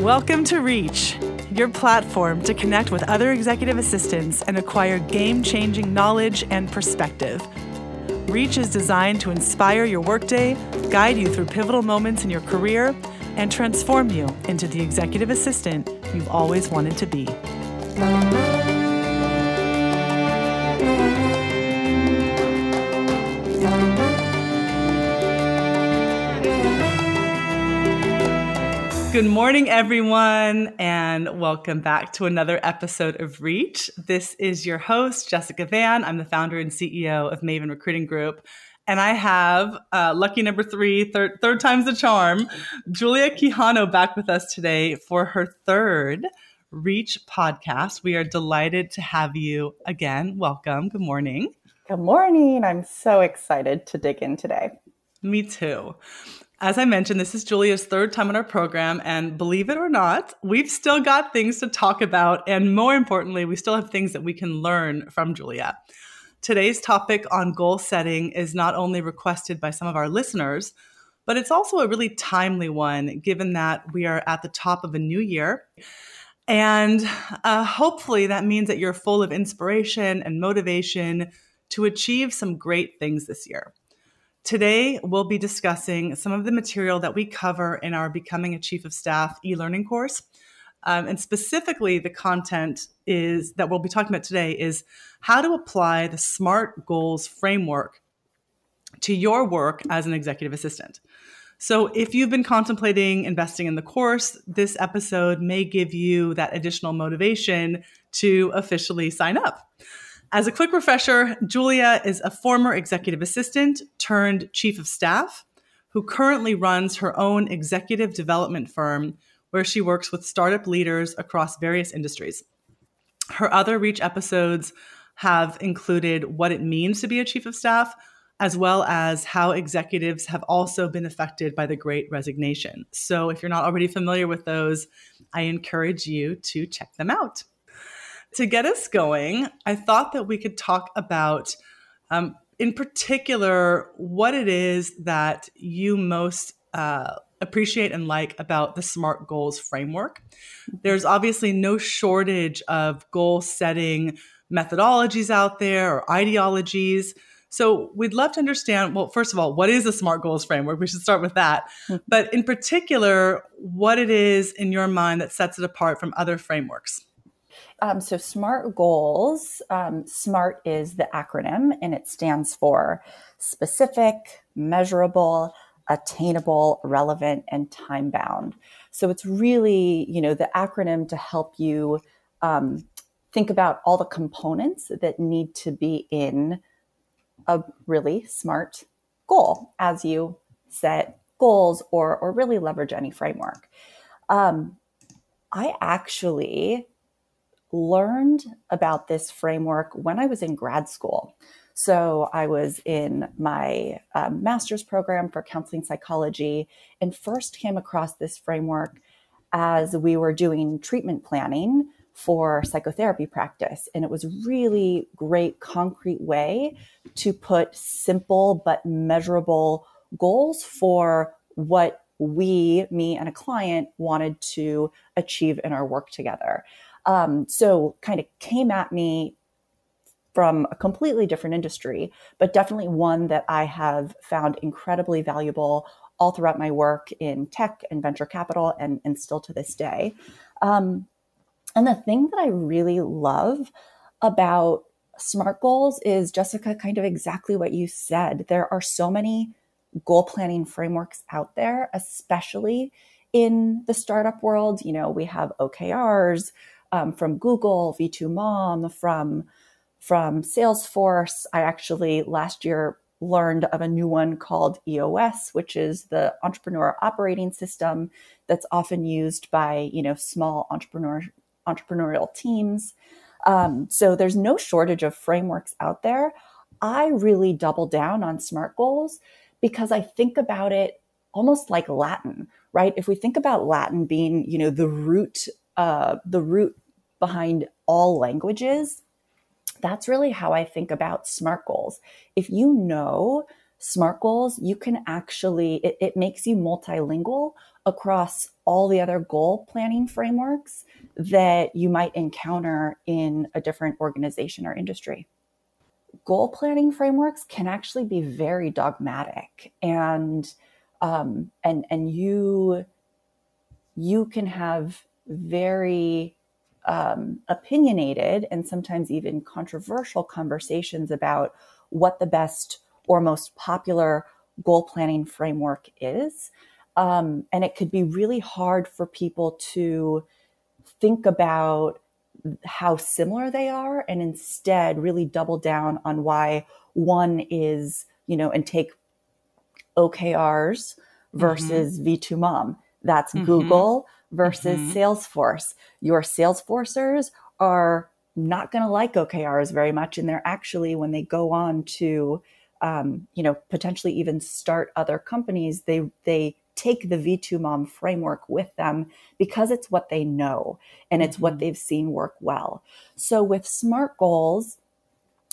Welcome to Reach, your platform to connect with other executive assistants and acquire game changing knowledge and perspective. Reach is designed to inspire your workday, guide you through pivotal moments in your career, and transform you into the executive assistant you've always wanted to be. Good morning, everyone, and welcome back to another episode of Reach. This is your host, Jessica Vann. I'm the founder and CEO of Maven Recruiting Group. And I have uh, lucky number three, third, third time's the charm, Julia Quijano back with us today for her third Reach podcast. We are delighted to have you again. Welcome. Good morning. Good morning. I'm so excited to dig in today. Me too. As I mentioned, this is Julia's third time on our program, and believe it or not, we've still got things to talk about. And more importantly, we still have things that we can learn from Julia. Today's topic on goal setting is not only requested by some of our listeners, but it's also a really timely one given that we are at the top of a new year. And uh, hopefully, that means that you're full of inspiration and motivation to achieve some great things this year. Today, we'll be discussing some of the material that we cover in our Becoming a Chief of Staff e learning course. Um, and specifically, the content is that we'll be talking about today is how to apply the SMART goals framework to your work as an executive assistant. So, if you've been contemplating investing in the course, this episode may give you that additional motivation to officially sign up. As a quick refresher, Julia is a former executive assistant turned chief of staff who currently runs her own executive development firm where she works with startup leaders across various industries. Her other Reach episodes have included what it means to be a chief of staff, as well as how executives have also been affected by the great resignation. So, if you're not already familiar with those, I encourage you to check them out to get us going, I thought that we could talk about, um, in particular, what it is that you most uh, appreciate and like about the SMART goals framework. There's obviously no shortage of goal setting methodologies out there or ideologies. So we'd love to understand well, first of all, what is a SMART goals framework? We should start with that. Mm-hmm. But in particular, what it is in your mind that sets it apart from other frameworks. Um, so, SMART goals, um, SMART is the acronym and it stands for specific, measurable, attainable, relevant, and time bound. So, it's really, you know, the acronym to help you um, think about all the components that need to be in a really smart goal as you set goals or, or really leverage any framework. Um, I actually learned about this framework when I was in grad school. So I was in my um, master's program for counseling psychology and first came across this framework as we were doing treatment planning for psychotherapy practice. And it was really great, concrete way to put simple but measurable goals for what we, me and a client wanted to achieve in our work together. Um, so kind of came at me from a completely different industry, but definitely one that I have found incredibly valuable all throughout my work in tech and venture capital and, and still to this day. Um, and the thing that I really love about SMART goals is Jessica, kind of exactly what you said. There are so many goal planning frameworks out there, especially in the startup world. You know, we have OKRs, um, from Google, V2MOM, from from Salesforce. I actually last year learned of a new one called EOS, which is the entrepreneur operating system that's often used by you know small entrepreneur entrepreneurial teams. Um, so there's no shortage of frameworks out there. I really double down on SMART goals because I think about it almost like Latin, right? If we think about Latin being, you know, the root, uh, the root behind all languages, that's really how I think about SMART goals. If you know SMART goals, you can actually, it, it makes you multilingual across all the other goal planning frameworks that you might encounter in a different organization or industry. Goal planning frameworks can actually be very dogmatic and um, and and you you can have very um, opinionated and sometimes even controversial conversations about what the best or most popular goal planning framework is. Um, and it could be really hard for people to think about how similar they are and instead really double down on why one is, you know, and take OKRs versus mm-hmm. V2 Mom. That's mm-hmm. Google versus mm-hmm. Salesforce. Your Salesforcers are not going to like OKRs very much, and they're actually when they go on to, um, you know, potentially even start other companies, they they take the V2 Mom framework with them because it's what they know and it's mm-hmm. what they've seen work well. So with SMART goals,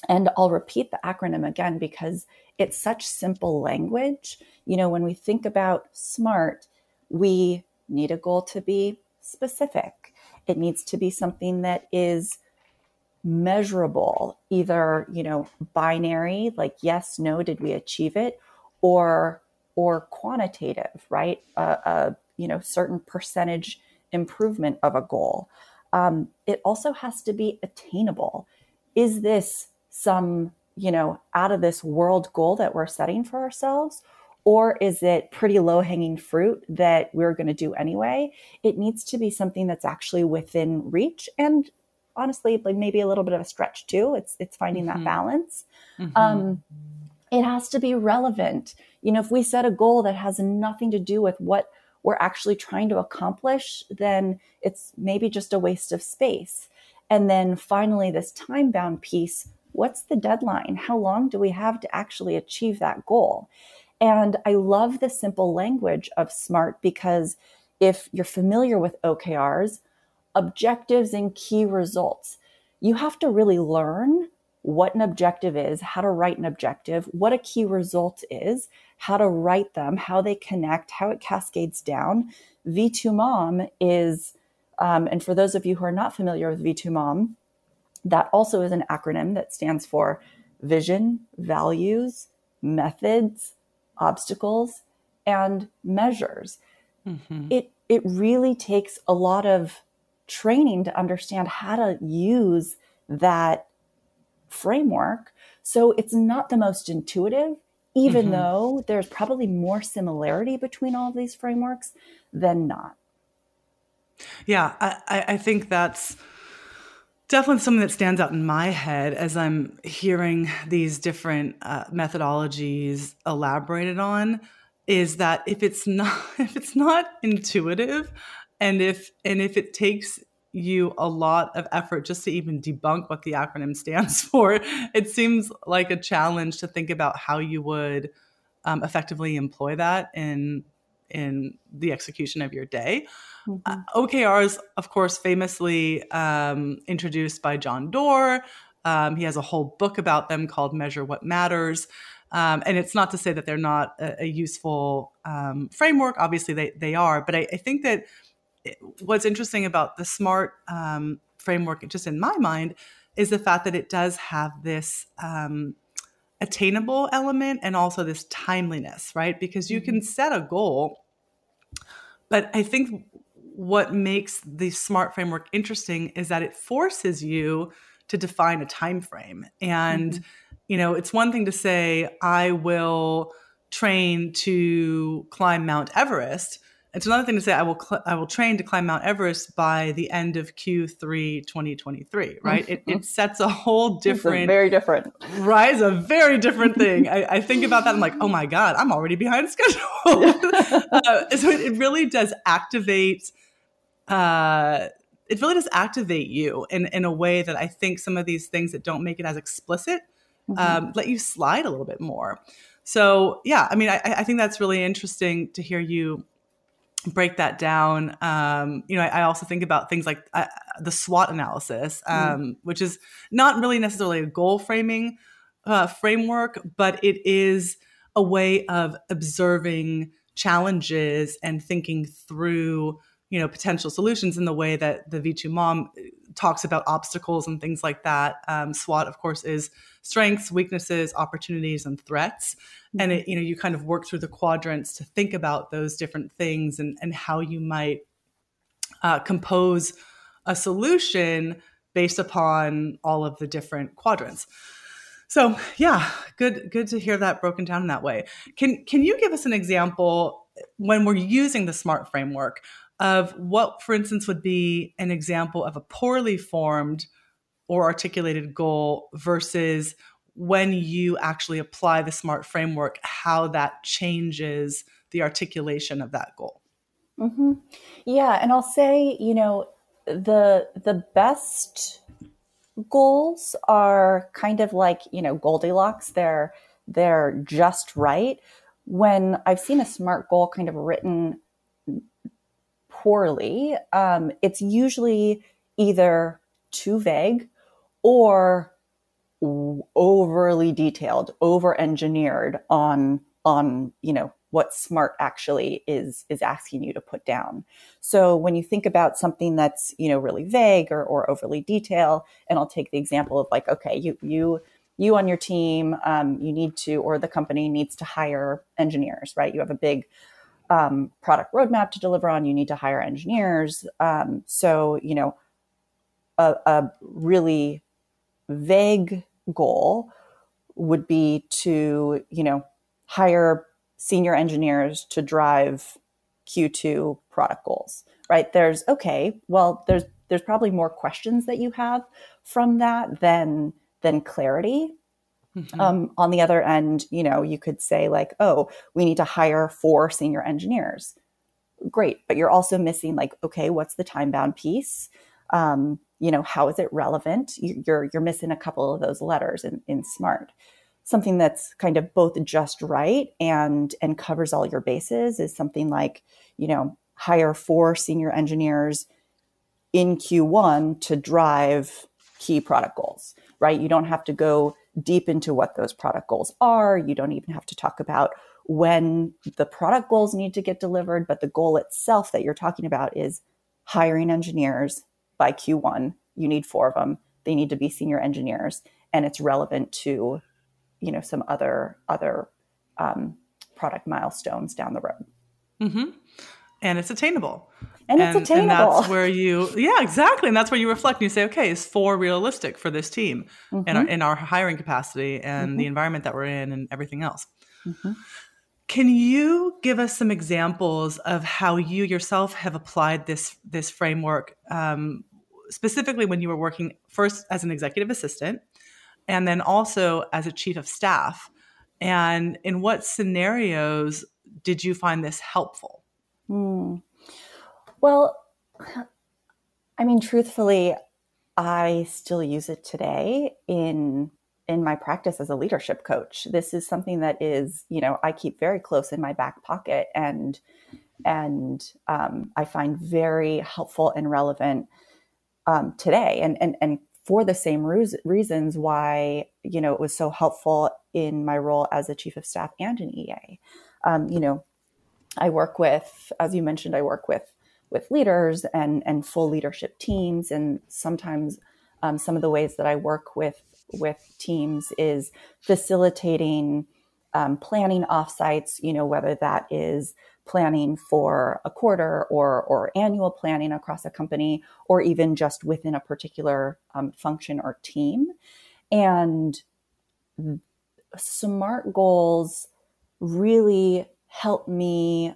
and I'll repeat the acronym again because it's such simple language. You know, when we think about SMART, we need a goal to be specific. It needs to be something that is measurable, either, you know, binary, like yes, no, did we achieve it, or or quantitative, right? A, you know certain percentage improvement of a goal. Um, it also has to be attainable. Is this some you know out of this world goal that we're setting for ourselves, or is it pretty low hanging fruit that we're going to do anyway? It needs to be something that's actually within reach and honestly, like maybe a little bit of a stretch too. It's it's finding mm-hmm. that balance. Mm-hmm. Um, it has to be relevant. You know, if we set a goal that has nothing to do with what we're actually trying to accomplish, then it's maybe just a waste of space. And then finally, this time bound piece what's the deadline? How long do we have to actually achieve that goal? And I love the simple language of SMART because if you're familiar with OKRs, objectives and key results, you have to really learn what an objective is, how to write an objective, what a key result is, how to write them, how they connect, how it cascades down. V2 Mom is, um, and for those of you who are not familiar with V2 Mom, that also is an acronym that stands for vision, values, methods, obstacles and measures. Mm-hmm. It it really takes a lot of training to understand how to use that framework. So it's not the most intuitive, even mm-hmm. though there's probably more similarity between all of these frameworks than not. Yeah, I, I think that's definitely something that stands out in my head as I'm hearing these different uh, methodologies elaborated on is that if it's not if it's not intuitive and if and if it takes you a lot of effort just to even debunk what the acronym stands for it seems like a challenge to think about how you would um, effectively employ that in in the execution of your day. Mm-hmm. Uh, OKRs, of course, famously um, introduced by John Doerr. Um, he has a whole book about them called Measure What Matters. Um, and it's not to say that they're not a, a useful um, framework. Obviously, they, they are. But I, I think that it, what's interesting about the SMART um, framework, just in my mind, is the fact that it does have this um, attainable element and also this timeliness, right? Because you can mm-hmm. set a goal, but I think what makes the smart framework interesting is that it forces you to define a time frame. And mm-hmm. you know, it's one thing to say I will train to climb Mount Everest, it's another thing to say I will cl- I will train to climb Mount Everest by the end of Q3 2023, right? it, it sets a whole different, a very different, right? It's a very different thing. I, I, think about that. I'm like, oh my god, I'm already behind schedule. uh, so it, it, really does activate. Uh, it really does activate you in in a way that I think some of these things that don't make it as explicit mm-hmm. um, let you slide a little bit more. So yeah, I mean, I, I think that's really interesting to hear you break that down um, you know I, I, also think about things like uh, the swot analysis mm. um, mm. which is not really necessarily a goal framing uh, framework but it is a way of observing challenges and thinking through you know potential solutions in the way that the V2 mom uh, talks about obstacles and things like that. Um, SWOT, of course, is strengths, weaknesses, opportunities, and threats. And it, you know, you kind of work through the quadrants to think about those different things and, and how you might uh, compose a solution based upon all of the different quadrants. So yeah, good good to hear that broken down in that way. Can can you give us an example when we're using the SMART framework of what, for instance, would be an example of a poorly formed or articulated goal versus when you actually apply the SMART framework, how that changes the articulation of that goal. Mm-hmm. Yeah, and I'll say, you know, the the best goals are kind of like you know Goldilocks. They're they're just right. When I've seen a SMART goal kind of written poorly, um, it's usually either too vague or overly detailed, over engineered on on you know what smart actually is is asking you to put down. So when you think about something that's you know really vague or, or overly detailed, and I'll take the example of like okay you you you on your team um, you need to or the company needs to hire engineers right you have a big um, product roadmap to deliver on. You need to hire engineers. Um, so, you know, a, a, really vague goal would be to, you know, hire senior engineers to drive Q2 product goals, right? There's, okay, well, there's, there's probably more questions that you have from that than, than clarity Mm-hmm. Um, on the other end, you know, you could say like, oh, we need to hire four senior engineers. Great, but you're also missing like, okay, what's the time bound piece? Um, you know, how is it relevant? You're you're missing a couple of those letters in, in SMART. Something that's kind of both just right and and covers all your bases is something like, you know, hire four senior engineers in Q1 to drive key product goals, right? You don't have to go deep into what those product goals are. You don't even have to talk about when the product goals need to get delivered, but the goal itself that you're talking about is hiring engineers by Q1. You need four of them. They need to be senior engineers, and it's relevant to, you know, some other other um, product milestones down the road. Mm-hmm. And it's attainable and, and it's attainable. And that's where you, yeah, exactly. And that's where you reflect and you say, okay, is four realistic for this team mm-hmm. in, our, in our hiring capacity and mm-hmm. the environment that we're in and everything else. Mm-hmm. Can you give us some examples of how you yourself have applied this this framework, um, specifically when you were working first as an executive assistant, and then also as a chief of staff? And in what scenarios did you find this helpful? Mm. Well, I mean, truthfully, I still use it today in in my practice as a leadership coach. This is something that is, you know, I keep very close in my back pocket and and um, I find very helpful and relevant um, today. And and and for the same reasons why you know it was so helpful in my role as a chief of staff and an EA. Um, you know, I work with, as you mentioned, I work with with leaders and and full leadership teams. And sometimes um, some of the ways that i work with with teams is facilitating um, planning offsites you know whether that is planning for a quarter or or annual planning across a company or even just within a particular um, function or team. And smart goals really help me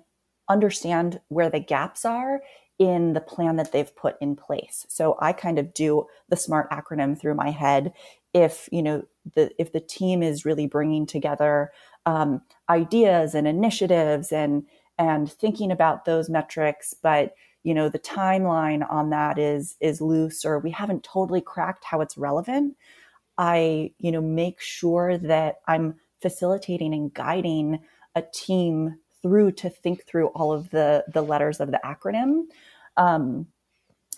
understand where the gaps are in the plan that they've put in place. So I kind of do the SMART acronym through my head. If you know the if the team is really bringing together um, ideas and initiatives and and thinking about those metrics, but you know the timeline on that is is loose or we haven't totally cracked how it's relevant. I you know make sure that I'm facilitating and guiding a team through to think through all of the the letters of the acronym. Um,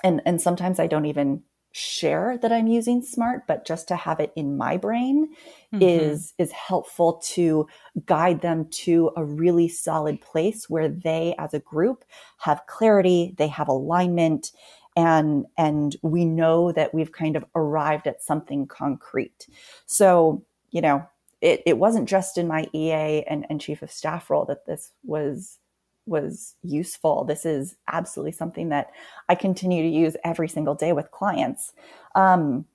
and and sometimes I don't even share that I'm using smart, but just to have it in my brain mm-hmm. is is helpful to guide them to a really solid place where they as a group have clarity, they have alignment and and we know that we've kind of arrived at something concrete. So, you know, it, it wasn't just in my EA and, and chief of staff role that this was was useful. This is absolutely something that I continue to use every single day with clients. Um,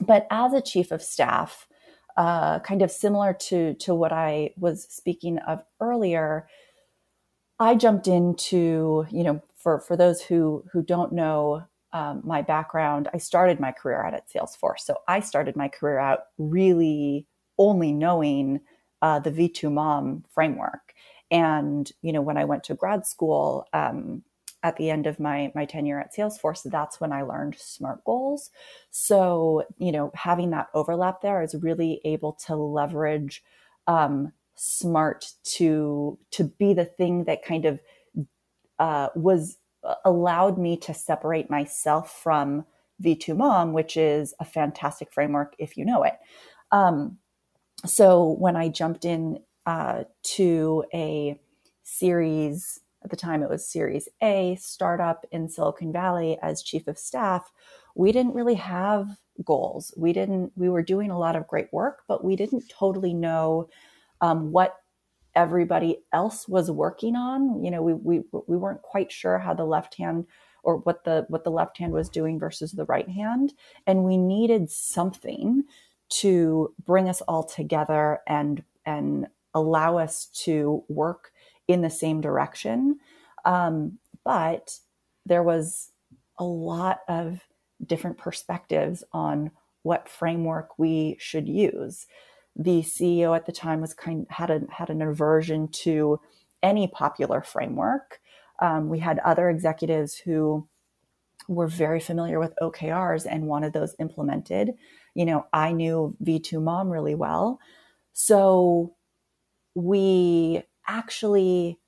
but as a chief of staff, uh, kind of similar to to what I was speaking of earlier, I jumped into you know for for those who who don't know um, my background, I started my career out at Salesforce. So I started my career out really only knowing uh, the V2MOM framework and you know, when I went to grad school, um, at the end of my my tenure at Salesforce, that's when I learned SMART goals. So you know, having that overlap there is really able to leverage um, SMART to to be the thing that kind of uh, was uh, allowed me to separate myself from V2MOM, which is a fantastic framework if you know it. Um, so when I jumped in uh, to a series at the time it was series a startup in silicon valley as chief of staff we didn't really have goals. We didn't we were doing a lot of great work but we didn't totally know um, what everybody else was working on. You know we, we we weren't quite sure how the left hand or what the what the left hand was doing versus the right hand. And we needed something to bring us all together and and allow us to work in the same direction. Um, but there was a lot of different perspectives on what framework we should use. The CEO at the time was kind had a, had an aversion to any popular framework. Um, we had other executives who were very familiar with OKRs and wanted those implemented. You know, I knew V2MOM really well. So we actually,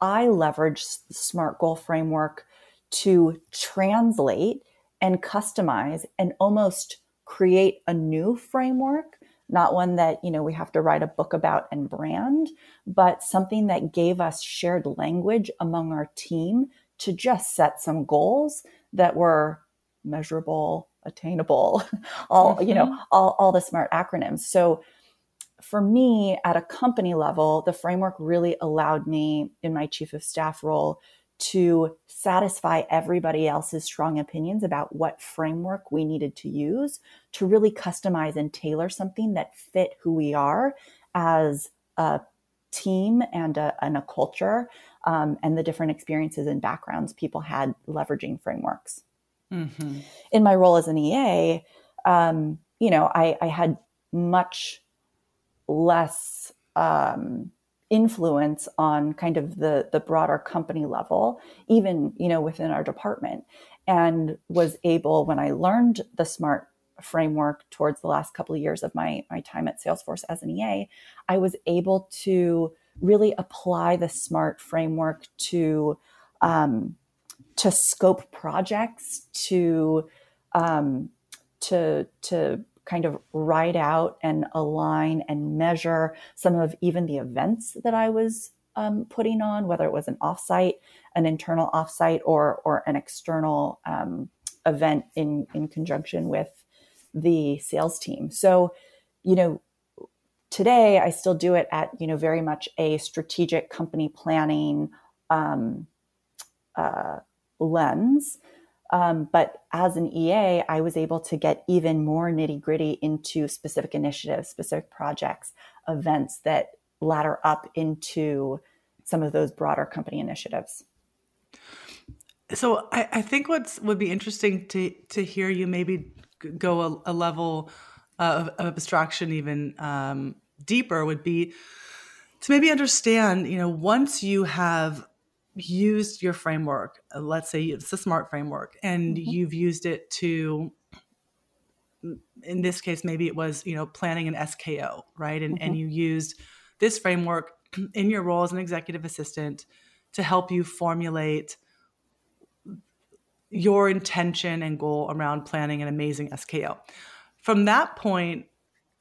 I leveraged the SMART goal framework to translate and customize and almost create a new framework not one that you know we have to write a book about and brand but something that gave us shared language among our team to just set some goals that were measurable attainable all mm-hmm. you know mm-hmm. all, all the smart acronyms so for me at a company level, the framework really allowed me in my chief of staff role to satisfy everybody else's strong opinions about what framework we needed to use to really customize and tailor something that fit who we are as a team and a, and a culture um, and the different experiences and backgrounds people had leveraging frameworks. Mm-hmm. In my role as an EA, um, you know, I, I had much less um, influence on kind of the the broader company level, even you know within our department, and was able when I learned the smart framework towards the last couple of years of my my time at Salesforce as an EA, I was able to really apply the smart framework to um, to scope projects to um, to to kind of write out and align and measure some of even the events that I was um, putting on, whether it was an offsite, an internal offsite, or or an external um, event in in conjunction with the sales team. So, you know, today I still do it at you know very much a strategic company planning um, uh, lens. Um, but as an EA, I was able to get even more nitty gritty into specific initiatives, specific projects, events that ladder up into some of those broader company initiatives. So I, I think what's would be interesting to to hear you maybe go a, a level of, of, abstraction even um, deeper would be to maybe understand. You know, once you have used your framework, uh, let's say it's the SMART framework, and mm-hmm. you've used it to, in this case, maybe it was, you know, planning an SKO, right? And, mm-hmm. and you used this framework in your role as an executive assistant to help you formulate your intention and goal around planning an amazing SKO. From that point,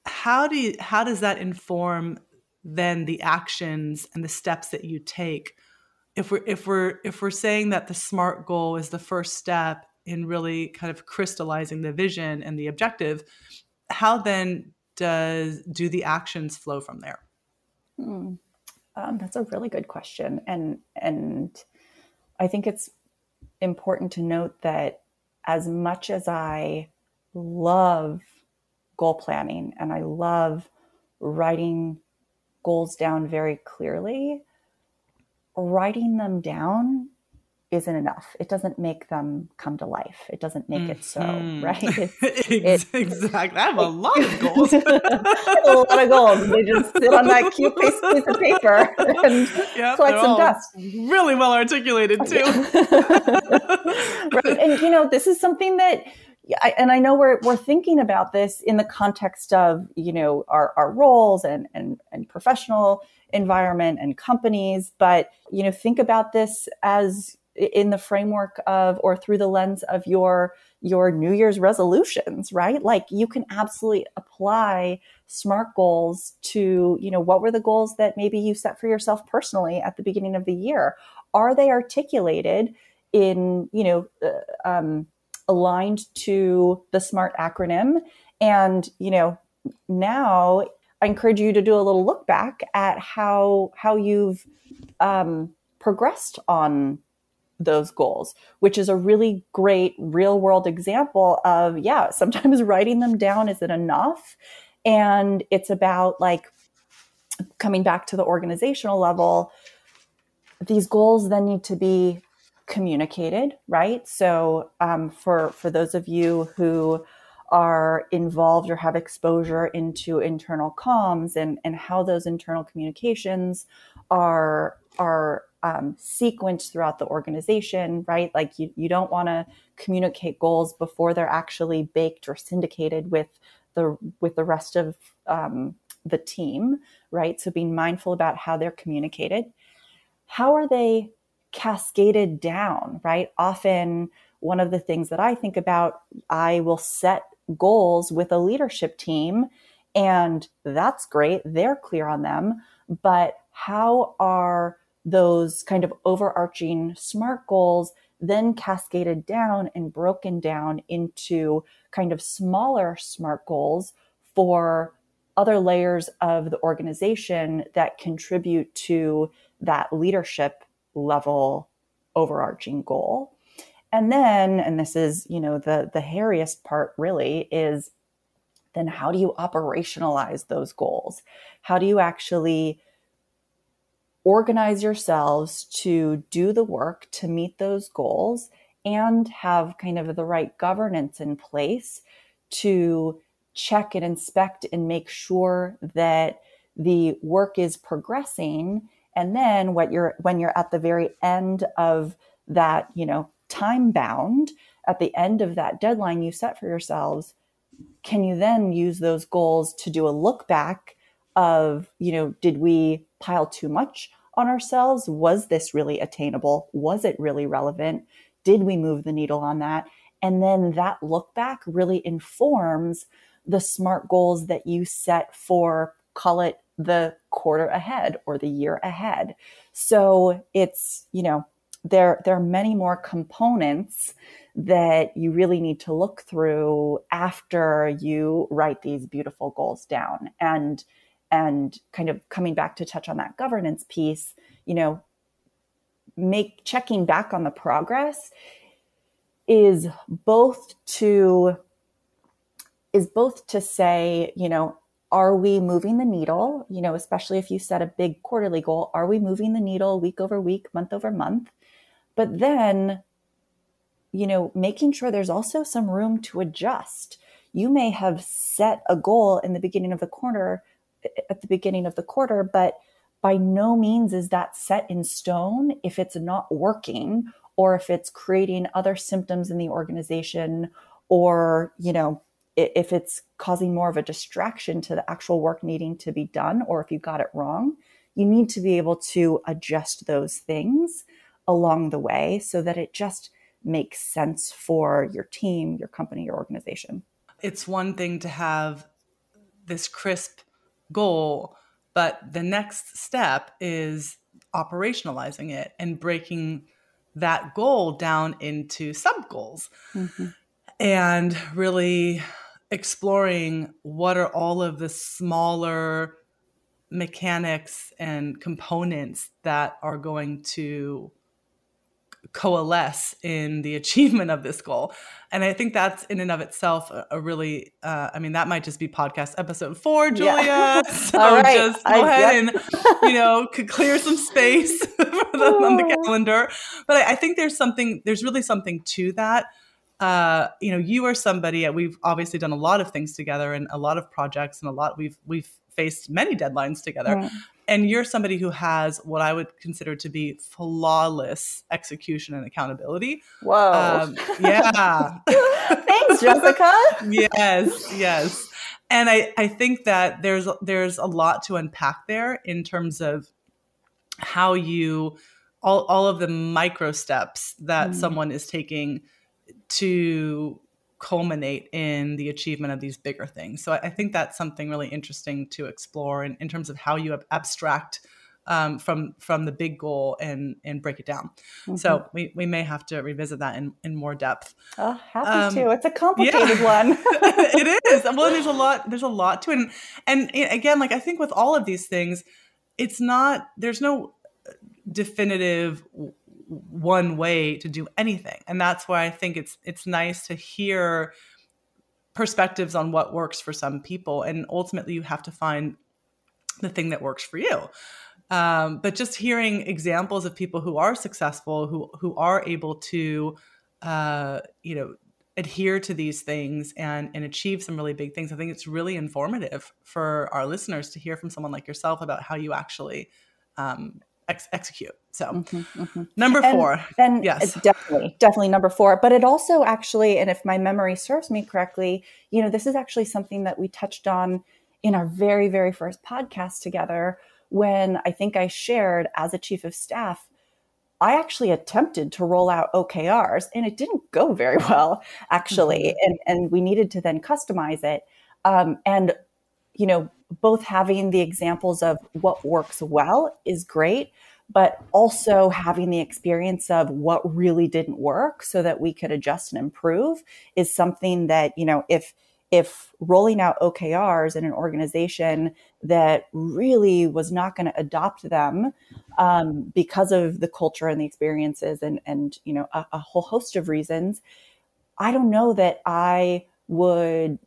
how do you, how does that inform then the actions and the steps that you take? If we're if we're if we're saying that the SMART goal is the first step in really kind of crystallizing the vision and the objective, how then does do the actions flow from there? Hmm. Um, that's a really good question, and and I think it's important to note that as much as I love goal planning and I love writing goals down very clearly, writing them down isn't enough. It doesn't make them come to life. It doesn't make mm-hmm. it so, mm-hmm. right? It's, exactly. I have a lot of goals. a lot of goals. They just sit on that cute piece of paper and yep, collect some dust. Really well articulated too. right. And you know, this is something that I, and I know we're we're thinking about this in the context of you know our, our roles and, and and professional environment and companies, but you know think about this as in the framework of or through the lens of your your new year's resolutions right? Like you can absolutely apply smart goals to you know what were the goals that maybe you set for yourself personally at the beginning of the year? Are they articulated in you know uh, um, aligned to the smart acronym? And you know now i encourage you to do a little look back at how how you've um, progressed on those goals, which is a really great real world example of, yeah, sometimes writing them down isn't enough. And it's about like coming back to the organizational level. These goals then need to be communicated, right? So um, for for those of you who are involved or have exposure into internal comms and and how those internal communications are are um, sequenced throughout the organization, right? Like you, you don't want to communicate goals before they're actually baked or syndicated with the with the rest of um, the team, right? So being mindful about how they're communicated. How are they cascaded down, right? Often one of the things that I think about, I will set goals with a leadership team, and that's great. They're clear on them. But how are those kind of overarching SMART goals then cascaded down and broken down into kind of smaller SMART goals for other layers of the organization that contribute to that leadership level overarching goal. And then, and this is, you know, the the hairiest part really is then how do you operationalize those goals? How do you actually organize yourselves to do the work to meet those goals and have kind of the right governance in place to check and inspect and make sure that the work is progressing and then what you're when you're at the very end of that you know time bound at the end of that deadline you set for yourselves can you then use those goals to do a look back of you know did we pile too much on ourselves. Was this really attainable? Was it really relevant? Did we move the needle on that? And then that look back really informs the smart goals that you set for, call it the quarter ahead or the year ahead. So it's, you know, there, there are many more components that you really need to look through after you write these beautiful goals down. And and kind of coming back to touch on that governance piece you know make checking back on the progress is both to is both to say you know are we moving the needle you know especially if you set a big quarterly goal are we moving the needle week over week month over month but then you know making sure there's also some room to adjust. You may have set a goal in the beginning of the quarter at the beginning of the quarter, but by no means is that set in stone if it's not working or if it's creating other symptoms in the organization or, you know, if it's causing more of a distraction to the actual work needing to be done or if you got it wrong, you need to be able to adjust those things along the way so that it just makes sense for your team, your company, your organization. It's one thing to have this crisp goal, but the next step is operationalizing it and breaking that goal down into sub goals mm-hmm. and really exploring what are all of the smaller mechanics and components that are going to coalesce in the achievement of this goal. And i think that's in and of itself a, a really uh, i mean that might just be podcast episode four julia. Yeah. so right. just go I, ahead and you know could clear some space the, on the calendar. But I, I, think there's something there's really something to that. Uh, you know you are somebody we've obviously done a lot of things together and a lot of projects and a lot we've we've faced many deadlines together. Right. And you're somebody who has what I would consider to be flawless execution and accountability. Whoa. Um, yeah. Thanks, Jessica. yes, yes. And I, I think that there's there's a lot to unpack there in terms of how you all, all of the micro steps that mm. someone is taking to culminate in the achievement of these bigger things. So I, think that's something really interesting to explore in, in terms of how you abstract um, from from the big goal and and break it down. Mm-hmm. So we, we may have to revisit that in, in more depth. Oh, happy um, to. It's a complicated yeah. one. it is. Well, there's a lot. There's a lot to it, and, and again, like I think with all of these things, it's not. There's no definitive one way to do anything. And that's why i think it's it's nice to hear perspectives on what works for some people. And ultimately you have to find the thing that works for you. Um, but just hearing examples of people who are successful who who are able to uh, you know adhere to these things and and achieve some really big things i think it's really informative for our listeners to hear from someone like yourself about how you actually um, ex- execute. So mm-hmm, mm-hmm. number four, and, yes, definitely, definitely number four. But it also actually, and if my memory serves me correctly, you know, this is actually something that we touched on in our very, very first podcast together. When I think I shared as a chief of staff, I actually attempted to roll out OKRs and it didn't go very well, actually. Mm-hmm. And, and we needed to then customize it. Um, and, you know, both having the examples of what works well is great, but also having the experience of what really didn't work so that we could adjust and improve is something that, you know, if if rolling out OKRs in an organization that really was not going to adopt them um, because of the culture and the experiences and and you know a, a whole host of reasons, I don't know that I would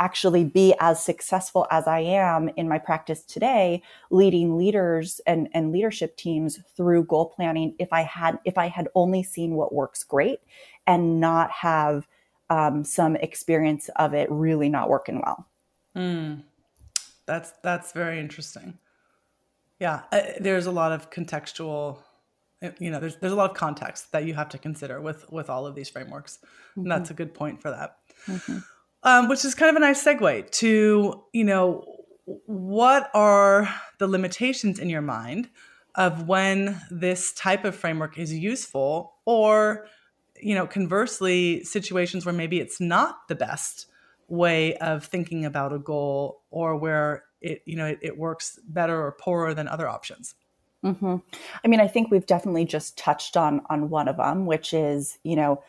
actually be as successful as I am in my practice today, leading leaders and, and leadership teams through goal planning if I had if I had only seen what works great and not have um, some experience of it really not working well. Mm. That's that's very interesting. Yeah, uh, there's a lot of contextual uh, you know there's there's a lot of context that you have to consider with with all of these frameworks mm-hmm. and that's a good point for that mm-hmm um, which is kind of a nice segue to you know what are the limitations in your mind of when this type of framework is useful or you know conversely situations where maybe it's not the best way of thinking about a goal or where it you know it, it works better or poorer than other options mm-hmm. i mean i think we've definitely just touched on on one of them which is you know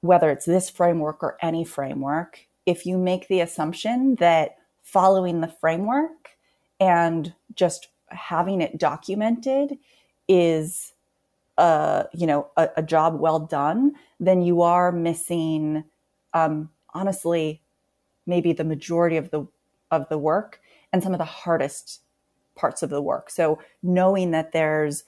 whether it's this framework or any framework, if you make the assumption that following the framework and just having it documented is a you know a, a job well done, then you are missing um, honestly maybe the majority of the of the work and some of the hardest parts of the work. So knowing that there's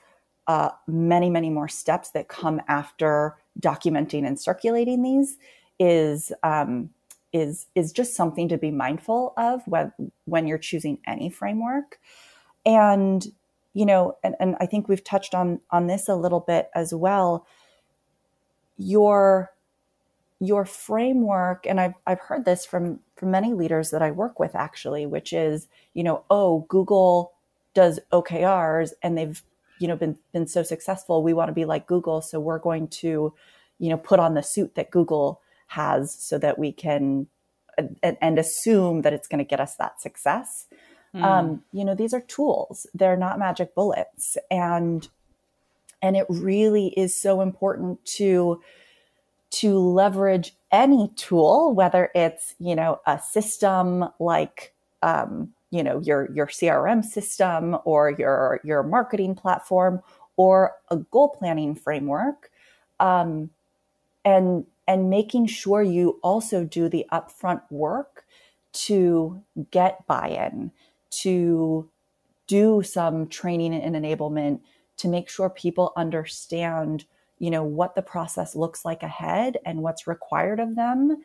uh, many many more steps that come after documenting and circulating these is um, is is just something to be mindful of when when you're choosing any framework. And you know and, and i think we've touched on on this a little bit as well. Your your framework and i've i've heard this from from many leaders that i work with actually which is you know oh google does okrs and they've you know been been so successful we want to be like google so we're going to you know, put on the suit that Google has so that we can and, and assume that it's going to get us that success. Mm. Um, you know, these are tools; they're not magic bullets, and and it really is so important to to leverage any tool, whether it's you know a system like um, you know your your CRM system or your your marketing platform or a goal planning framework, um, and and making sure you also do the upfront work to get buy-in, to do some training and enablement to make sure people understand you know what the process looks like ahead and what's required of them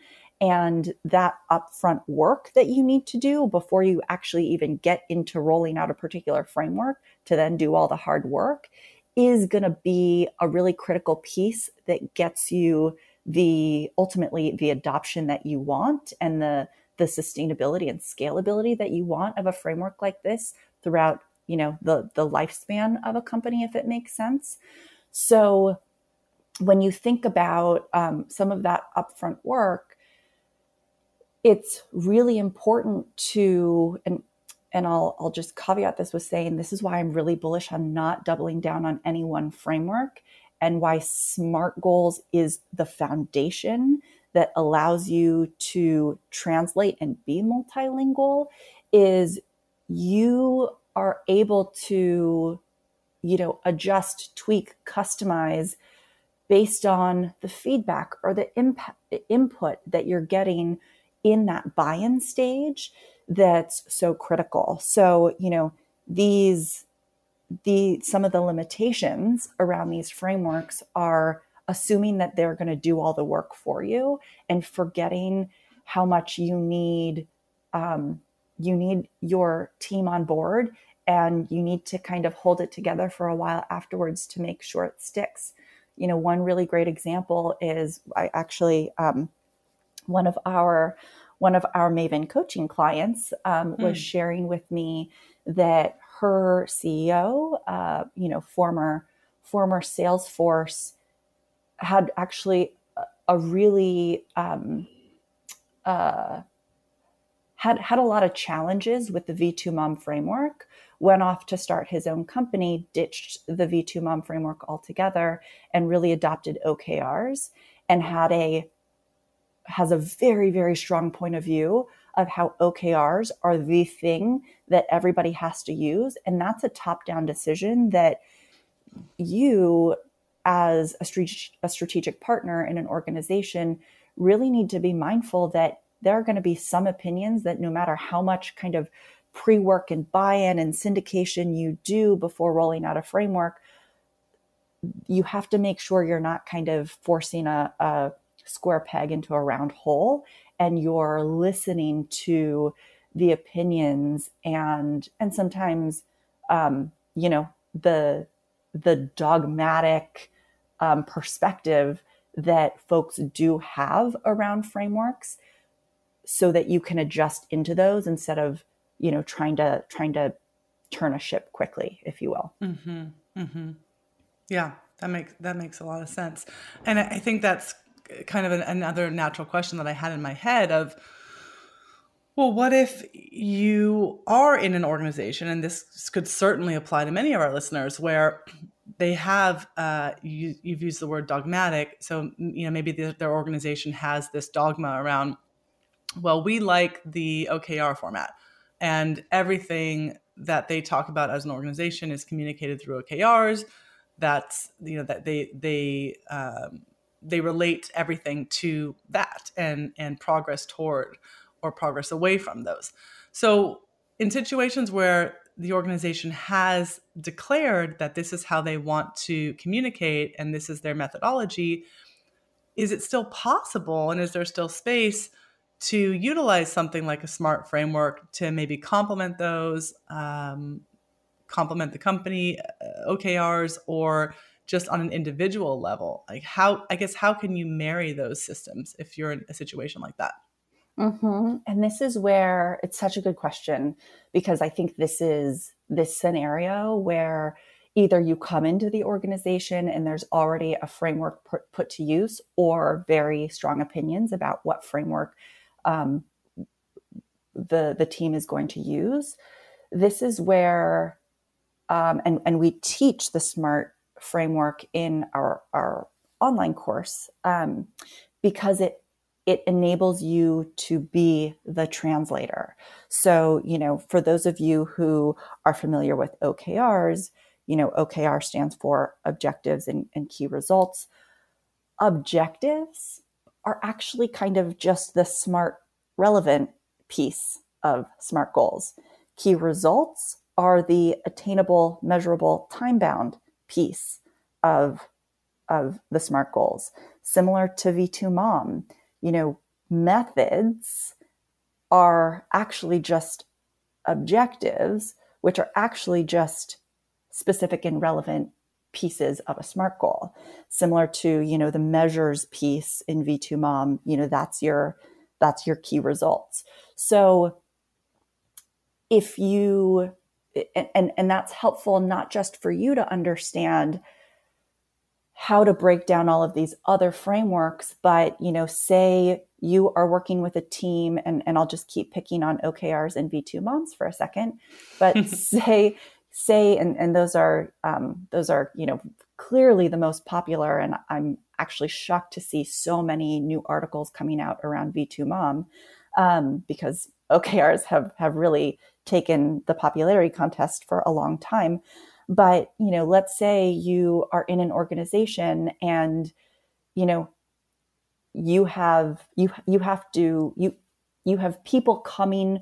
and that upfront work that you need to do before you actually even get into rolling out a particular framework to then do all the hard work is going to be a really critical piece that gets you the ultimately the adoption that you want and the the sustainability and scalability that you want of a framework like this throughout you know the the lifespan of a company if it makes sense. So when you think about um, some of that upfront work it's really important to and and I'll, I'll just caveat this with saying this is why I'm really bullish on not doubling down on any one framework and why SMART goals is the foundation that allows you to translate and be multilingual is you are able to you know adjust tweak customize based on the feedback or the imp- input that you're getting in that buy-in stage that's so critical. So you know these the some of the limitations around these frameworks are assuming that they're going to do all the work for you and forgetting how much you need um, you need your team on board and you need to kind of hold it together for a while afterwards to make sure it sticks. You know one really great example is i actually um, one of our one of our maven coaching clients um, was mm. sharing with me that her CEO, uh, you know, former former Salesforce, had actually a really um, uh, had had a lot of challenges with the V2 Mom framework. Went off to start his own company, ditched the V2 Mom framework altogether, and really adopted OKRs, and had a has a very very strong point of view of how OKRs are the thing that everybody has to use. And that's a top down decision that you, as a, a strategic partner in an organization, really need to be mindful that there are going to be some opinions that no matter how much kind of pre work and buy in and syndication you do before rolling out a framework, you have to make sure you're not kind of forcing a, a square peg into a round hole and you're listening to the opinions and and sometimes um, you know the the dogmatic um, perspective that folks do have around frameworks so that you can adjust into those instead of you know trying to trying to turn a ship quickly if you will mm-hmm. Mm-hmm. yeah that makes that makes a lot of sense and i think that's kind of an, another natural question that I had in my head of, well, what if you are in an organization, and this could certainly apply to many of our listeners, where they have uh, you, have used the word dogmatic, so you know maybe the, their organization has this dogma around, well, we like the OKR format, and everything that they talk about as an organization is communicated through OKRs. That's you know that they they um, they relate everything to that and and progress toward or progress away from those. So in situations where the organization has declared that this is how they want to communicate and this is their methodology, is it still possible and is there still space to utilize something like a smart framework to maybe complement those, um, complement the company uh, OKRs, or just on an individual level like how i guess how can you marry those systems if you're in a situation like that mm-hmm. and this is where it's such a good question because i think this is this scenario where either you come into the organization and there's already a framework put, to use or very strong opinions about what framework um, the the team is going to use this is where um, and and we teach the smart framework in our our online course um, because it it enables you to be the translator. So, you know, for those of you who are familiar with OKRs, you know, OKR stands for objectives and, and key results. Objectives are actually kind of just the smart, relevant piece of SMART goals. Key results are the attainable, measurable, time bound piece of, of the SMART goals. Similar to V2 Mom, you know, methods are actually just objectives, which are actually just specific and relevant pieces of a smart goal similar to you know the measures piece in v2 mom you know that's your that's your key results so if you and, and that's helpful not just for you to understand how to break down all of these other frameworks but you know say you are working with a team and, and i'll just keep picking on okrs and v2 moms for a second but say say and, and those are um, those are you know clearly the most popular and i'm actually shocked to see so many new articles coming out around v2 mom um, because okrs have have really taken the popularity contest for a long time but you know let's say you are in an organization and you know you have you you have to you you have people coming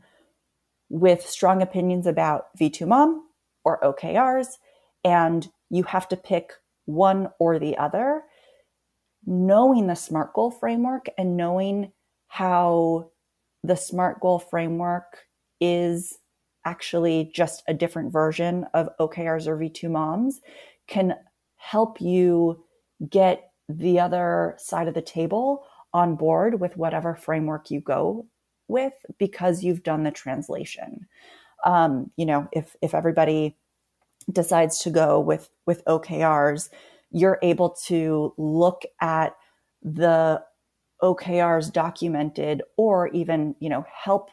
with strong opinions about v2 mom or OKRs, and you have to pick one or the other. Knowing the SMART goal framework and knowing how the SMART goal framework is actually just a different version of OKRs or V2 moms can help you get the other side of the table on board with whatever framework you go with because you've done the translation. Um, you know, if if everybody decides to go with with OKRs, you're able to look at the OKRs documented, or even you know help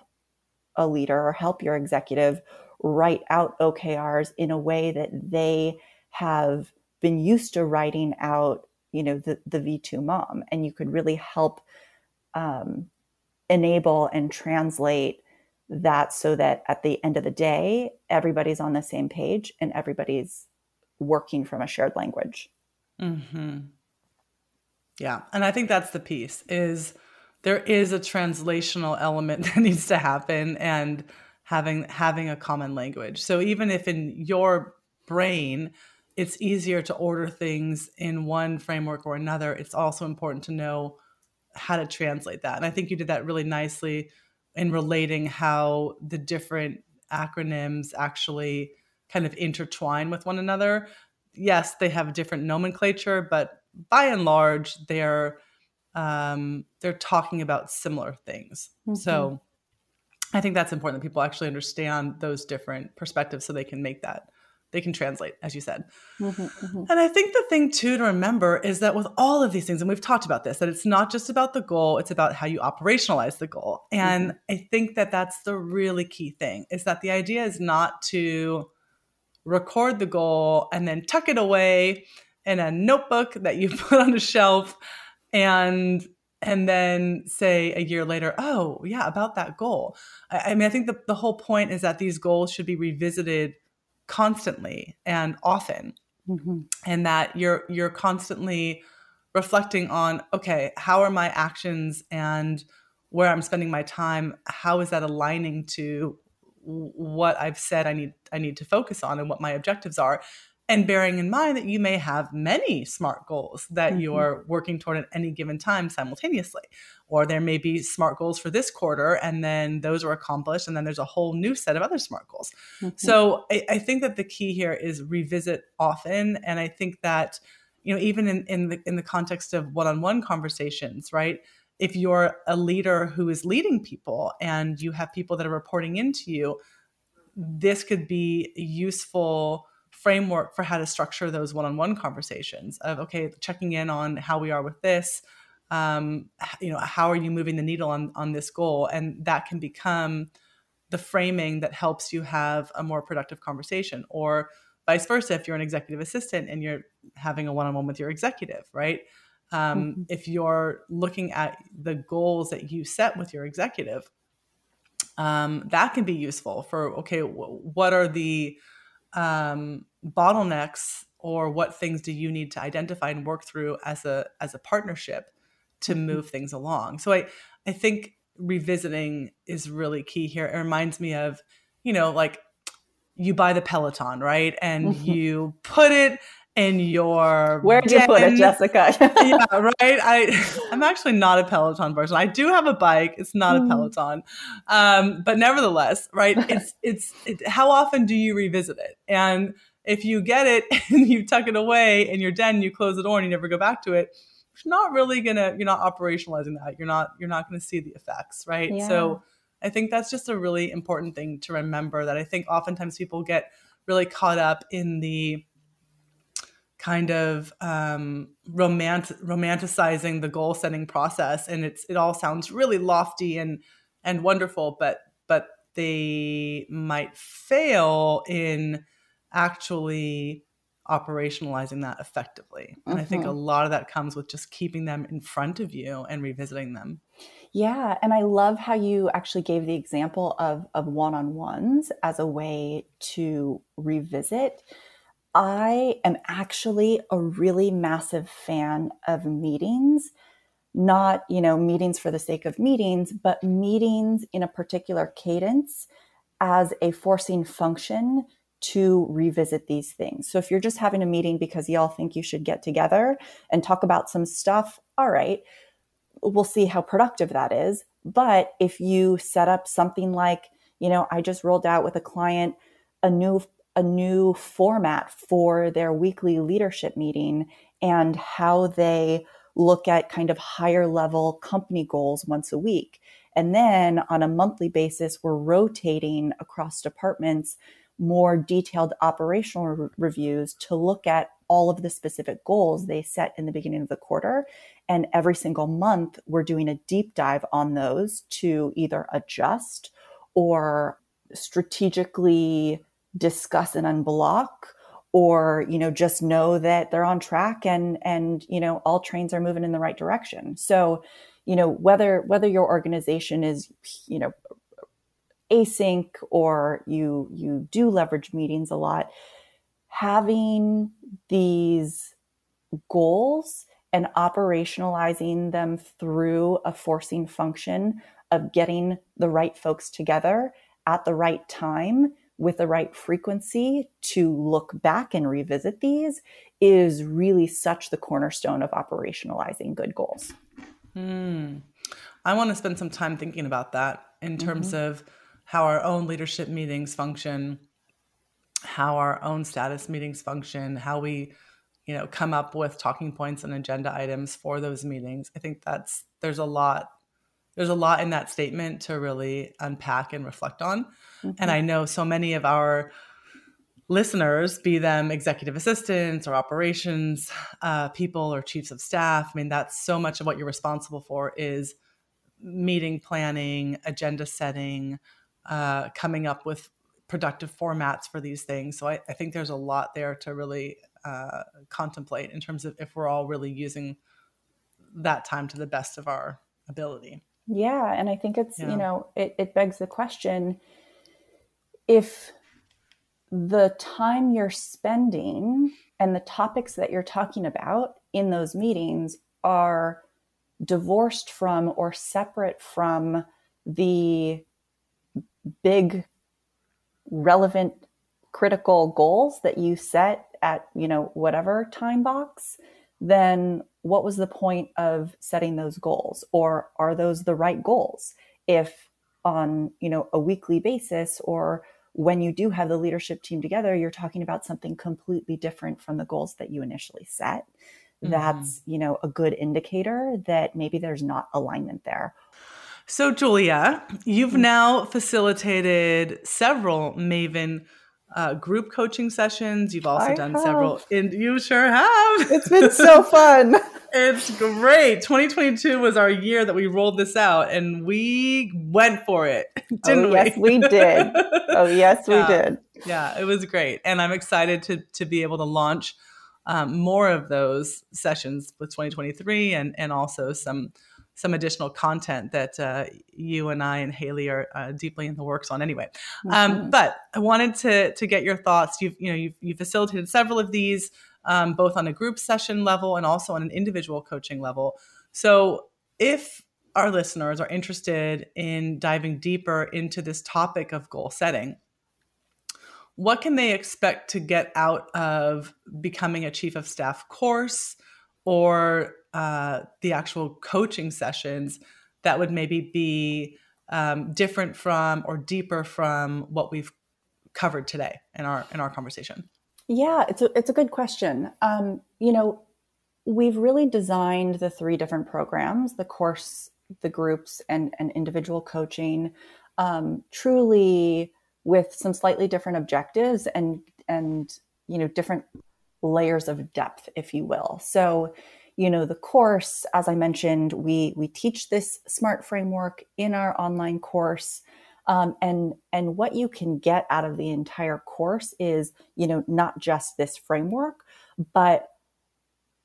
a leader or help your executive write out OKRs in a way that they have been used to writing out, you know, the, the V2 mom. And you could really help um, enable and translate that so that at the end of the day, everybody's on the same page and everybody's working from a shared language. Mm-hmm. Yeah. And I think that's the piece is there is a translational element that needs to happen and having having a common language. So even if in your brain it's easier to order things in one framework or another, it's also important to know how to translate that. And I think you did that really nicely in relating how the different acronyms actually kind of intertwine with one another. Yes, they have different nomenclature, but by and large, they're um, they're talking about similar things. Mm-hmm. So I think that's important that people actually understand those different perspectives so they can make that they can translate, as you said. Mm-hmm, mm-hmm. And I think the thing too to remember is that with all of these things, and we've talked about this, that it's not just about the goal, it's about how you operationalize the goal. And mm-hmm. I think that that's the really key thing is that the idea is not to record the goal and then tuck it away in a notebook that you put on a shelf and and then say a year later, oh, yeah, about that goal. I, I mean, I think the, the whole point is that these goals should be revisited constantly and often mm-hmm. and that you're you're constantly reflecting on okay how are my actions and where i'm spending my time how is that aligning to what i've said i need i need to focus on and what my objectives are and bearing in mind that you may have many smart goals that mm-hmm. you're working toward at any given time simultaneously or there may be smart goals for this quarter and then those are accomplished and then there's a whole new set of other smart goals mm-hmm. so I, I, think that the key here is revisit often and i think that you know even in, in the in the context of one-on-one conversations right if you're a leader who is leading people and you have people that are reporting into you this could be useful framework for how to structure those one-on-one conversations of okay checking in on how we are with this um, you know how are you moving the needle on on this goal and that can become the framing that helps you have a more productive conversation or vice versa if you're an executive assistant and you're having a one-on-one with your executive right um, mm-hmm. if you're looking at the goals that you set with your executive um, that can be useful for okay w- what are the um, bottlenecks or what things do you need to identify and work through as a as a partnership to mm-hmm. move things along so i i think revisiting is really key here it reminds me of you know like you buy the peloton right and mm-hmm. you put it in your where do you put it jessica? Yeah right? I i'm actually not a peloton person. I do have a bike. It's not mm. a peloton. Um, but nevertheless right it's it's it, how often do you revisit it? And if you get it and you tuck it away in your den you close the door and you never go back to it it's not really gonna you're not operationalizing that. You're not you're not gonna see the effects right? Yeah. so i think that's just a really important thing to remember that i think oftentimes people get really caught up in the kind of um, romant- romanticizing the goal setting process, and it's it all sounds really lofty and and wonderful, but but they might fail in actually operationalizing that effectively. And mm-hmm. I think a mm-hmm. lot of that comes with just keeping them in front of you and revisiting them. Yeah, and I love how you actually gave the example of of one-on-ones as a way to revisit I am actually a really massive fan of meetings, not, you know, meetings for the sake of meetings, but meetings in a particular cadence as a forcing function to revisit these things. So if you're just having a meeting because y'all think you should get together and talk about some stuff, all right, we'll see how productive that is. But if you set up something like, you know, I just rolled out with a client a new a new format for their weekly leadership meeting and how they look at kind of higher level company goals once a week. And then on a monthly basis, we're rotating across departments more detailed operational re- reviews to look at all of the specific goals they set in the beginning of the quarter. And every single month, we're doing a deep dive on those to either adjust or strategically discuss and unblock or you know just know that they're on track and and you know all trains are moving in the right direction. So you know whether whether your organization is you know async or you you do leverage meetings a lot having these goals and operationalizing them through a forcing function of getting the right folks together at the right time with the right frequency to look back and revisit these is really such the cornerstone of operationalizing good goals. Hmm. I want to spend some time thinking about that in terms mm-hmm. of how our own leadership meetings function, how our own status meetings function, how we, you know, come up with talking points and agenda items for those meetings. I think that's there's a lot there's a lot in that statement to really unpack and reflect on. Mm-hmm. And I know so many of our listeners, be them executive assistants or operations uh, people or chiefs of staff, I mean, that's so much of what you're responsible for is meeting planning, agenda setting, uh, coming up with productive formats for these things. So I, I think there's a lot there to really uh, contemplate in terms of if we're all really using that time to the best of our ability. Yeah. And I think it's, yeah. you know, it, it begs the question if the time you're spending and the topics that you're talking about in those meetings are divorced from or separate from the big relevant critical goals that you set at you know whatever time box then what was the point of setting those goals or are those the right goals if on you know a weekly basis or when you do have the leadership team together you're talking about something completely different from the goals that you initially set mm-hmm. that's you know a good indicator that maybe there's not alignment there so julia you've mm-hmm. now facilitated several maven uh, group coaching sessions. You've also I done have. several, and you sure have. It's been so fun. it's great. 2022 was our year that we rolled this out, and we went for it, didn't oh, we? yes, we did. Oh, yes, we did. yeah, it was great, and I'm excited to to be able to launch um, more of those sessions with 2023, and and also some some additional content that uh, you and I and Haley are uh, deeply in the works on anyway. Um, Mhm. but I wanted to to get your thoughts. You've you know you've, you've facilitated several of these, um, both on a group session level and also on an individual coaching level. So if our listeners are interested in diving deeper into this topic of goal setting, what can they expect to get out of becoming a chief of staff course or uh, the actual coaching sessions that would maybe be um, different from or deeper from what we've covered today in our in our conversation Yeah, it's a, it's a good question. Um, you know, we've really designed the three different programs the course, the groups, and, and individual coaching um, truly with some slightly different objectives and, and, you know, different layers of depth, if you will. So, you know, the course, as I mentioned, we, we teach this SMART framework in our online course. Um, and and what you can get out of the entire course is you know not just this framework but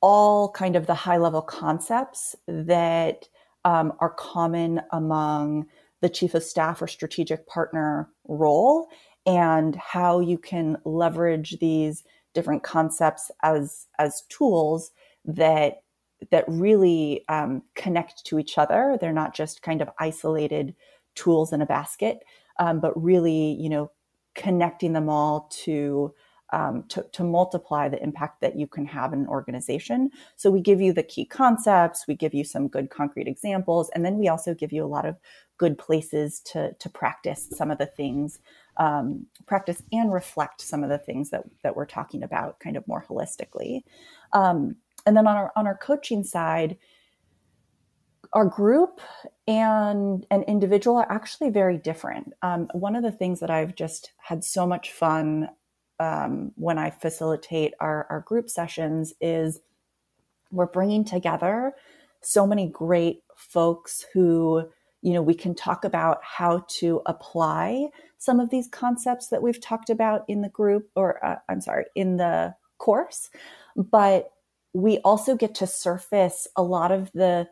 all kind of the high level concepts that um, are common among the chief of staff or strategic partner role and how you can leverage these different concepts as as tools that that really um, connect to each other they're not just kind of isolated tools in a basket, um, but really, you know, connecting them all to, um, to to multiply the impact that you can have in an organization. So we give you the key concepts, we give you some good concrete examples, and then we also give you a lot of good places to to practice some of the things, um, practice and reflect some of the things that that we're talking about, kind of more holistically. Um, and then on our on our coaching side, our group and an individual are actually very different. Um, one of the things that I've just had so much fun um, when I facilitate our, our group sessions is we're bringing together so many great folks who you know we can talk about how to apply some of these concepts that we've talked about in the group or uh, i'm sorry in the course but we also get to surface a lot of the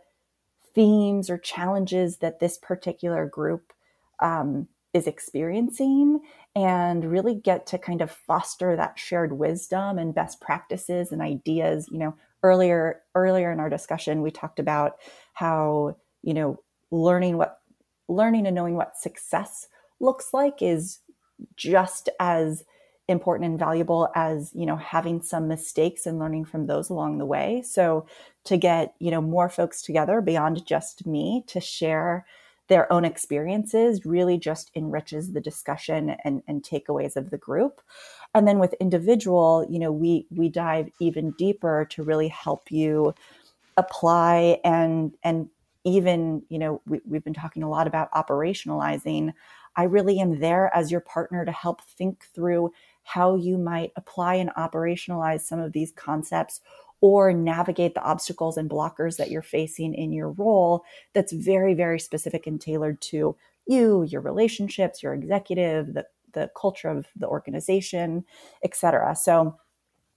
themes or challenges that this particular group um, is experiencing and really get to kind of foster that shared wisdom and best practices and ideas. You know earlier earlier in our discussion we talked about how you know learning what learning and knowing what success looks like is just as important and valuable as you know having some mistakes and learning from those along the way. So to get you know more folks together beyond just me to share their own experiences really just enriches the discussion and, and takeaways of the group. And then with individual you know we we dive even deeper to really help you apply and and even you know we, we've been talking a lot about operationalizing. I really am there as your partner to help think through how you might apply and operationalize some of these concepts or navigate the obstacles and blockers that you're facing in your role that's very very specific and tailored to you your relationships your executive the, the culture of the organization etc so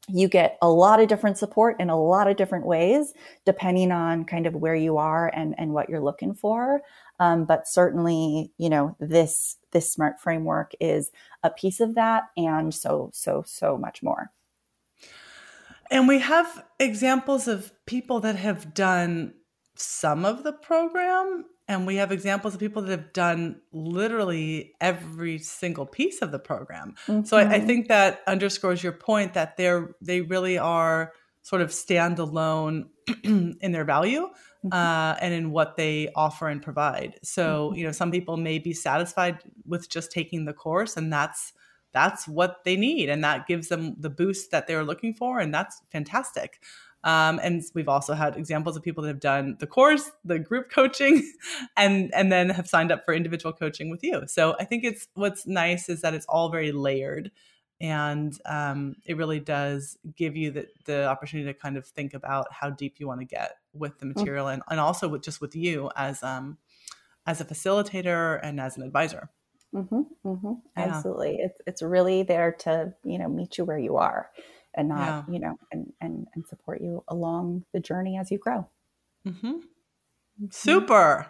you get a lot of different support in a lot of different ways depending on kind of where you are and, and what you're looking for. Um, but certainly you know this this smart framework is a piece of that and so so so much more and we have examples of people that have done some of the program and we have examples of people that have done literally every single piece of the program so I, I Mhm. think that underscores your point that they're they really are sort of standalone in their value. Uh, and in what they offer and provide. So you know some people may be satisfied with just taking the course and that's that's what they need and that gives them the boost that they're looking for and that's fantastic. Um, and we've also had examples of people that have done the course the group coaching and and then have signed up for individual coaching with you. So i think it's what's nice is that it's all very layered and um, it really does give you the, the opportunity to kind of think about how deep you want to get with the mm. material and, and also with just with you as um, as a facilitator and as an advisor mm-hmm, mm-hmm. Yeah. absolutely it's, it's really there to you know meet you where you are and not yeah. you know and, and and support you along the journey as you grow mm-hmm. mm-hmm. super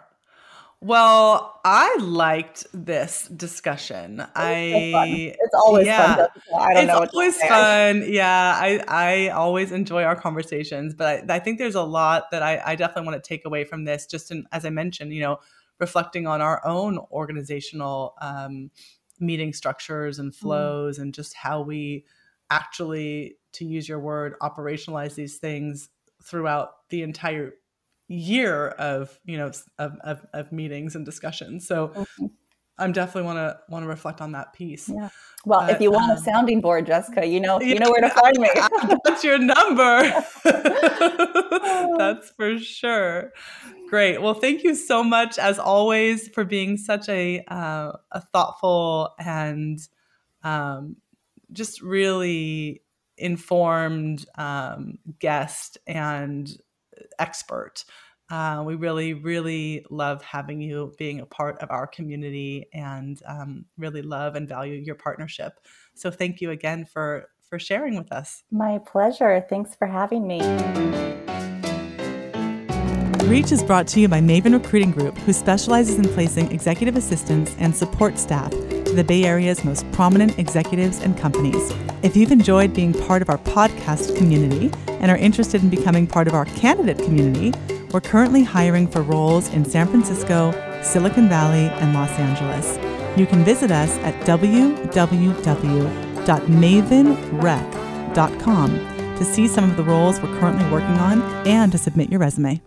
well, I liked this discussion. It's I it's always yeah, fun. I don't it's know. It's always fun. Yeah, I I always enjoy our conversations, but I, I think there's a lot that I, I definitely want to take away from this. Just in, as I mentioned, you know, reflecting on our own organizational um, meeting structures and mm. flows, mm. and just how we actually, to use your word, operationalize these things throughout the entire year of you know of, of, of meetings and discussions. So mm-hmm. i'm definitely want to want to reflect on that piece. Yeah. Well but, if you want um, a sounding board jessica you know you know where to find me. That's your number. That's for sure. Great. Well thank you so much as always for being such a uh, a thoughtful and um, just really informed um, guest and expert. Uh, we really, really love having you being a part of our community and um, really love and value your partnership. So thank you again for for sharing with us. My pleasure. Thanks for having me. Reach is brought to you by Maven Recruiting Group, who specializes in placing executive assistants and support staff to the Bay Area's most prominent executives and companies. If you've enjoyed being part of our podcast community and are interested in becoming part of our candidate community, we're currently hiring for roles in San Francisco, Silicon Valley, and Los Angeles. You can visit us at www.mavenrec.com to see some of the roles we're currently working on and to submit your resume.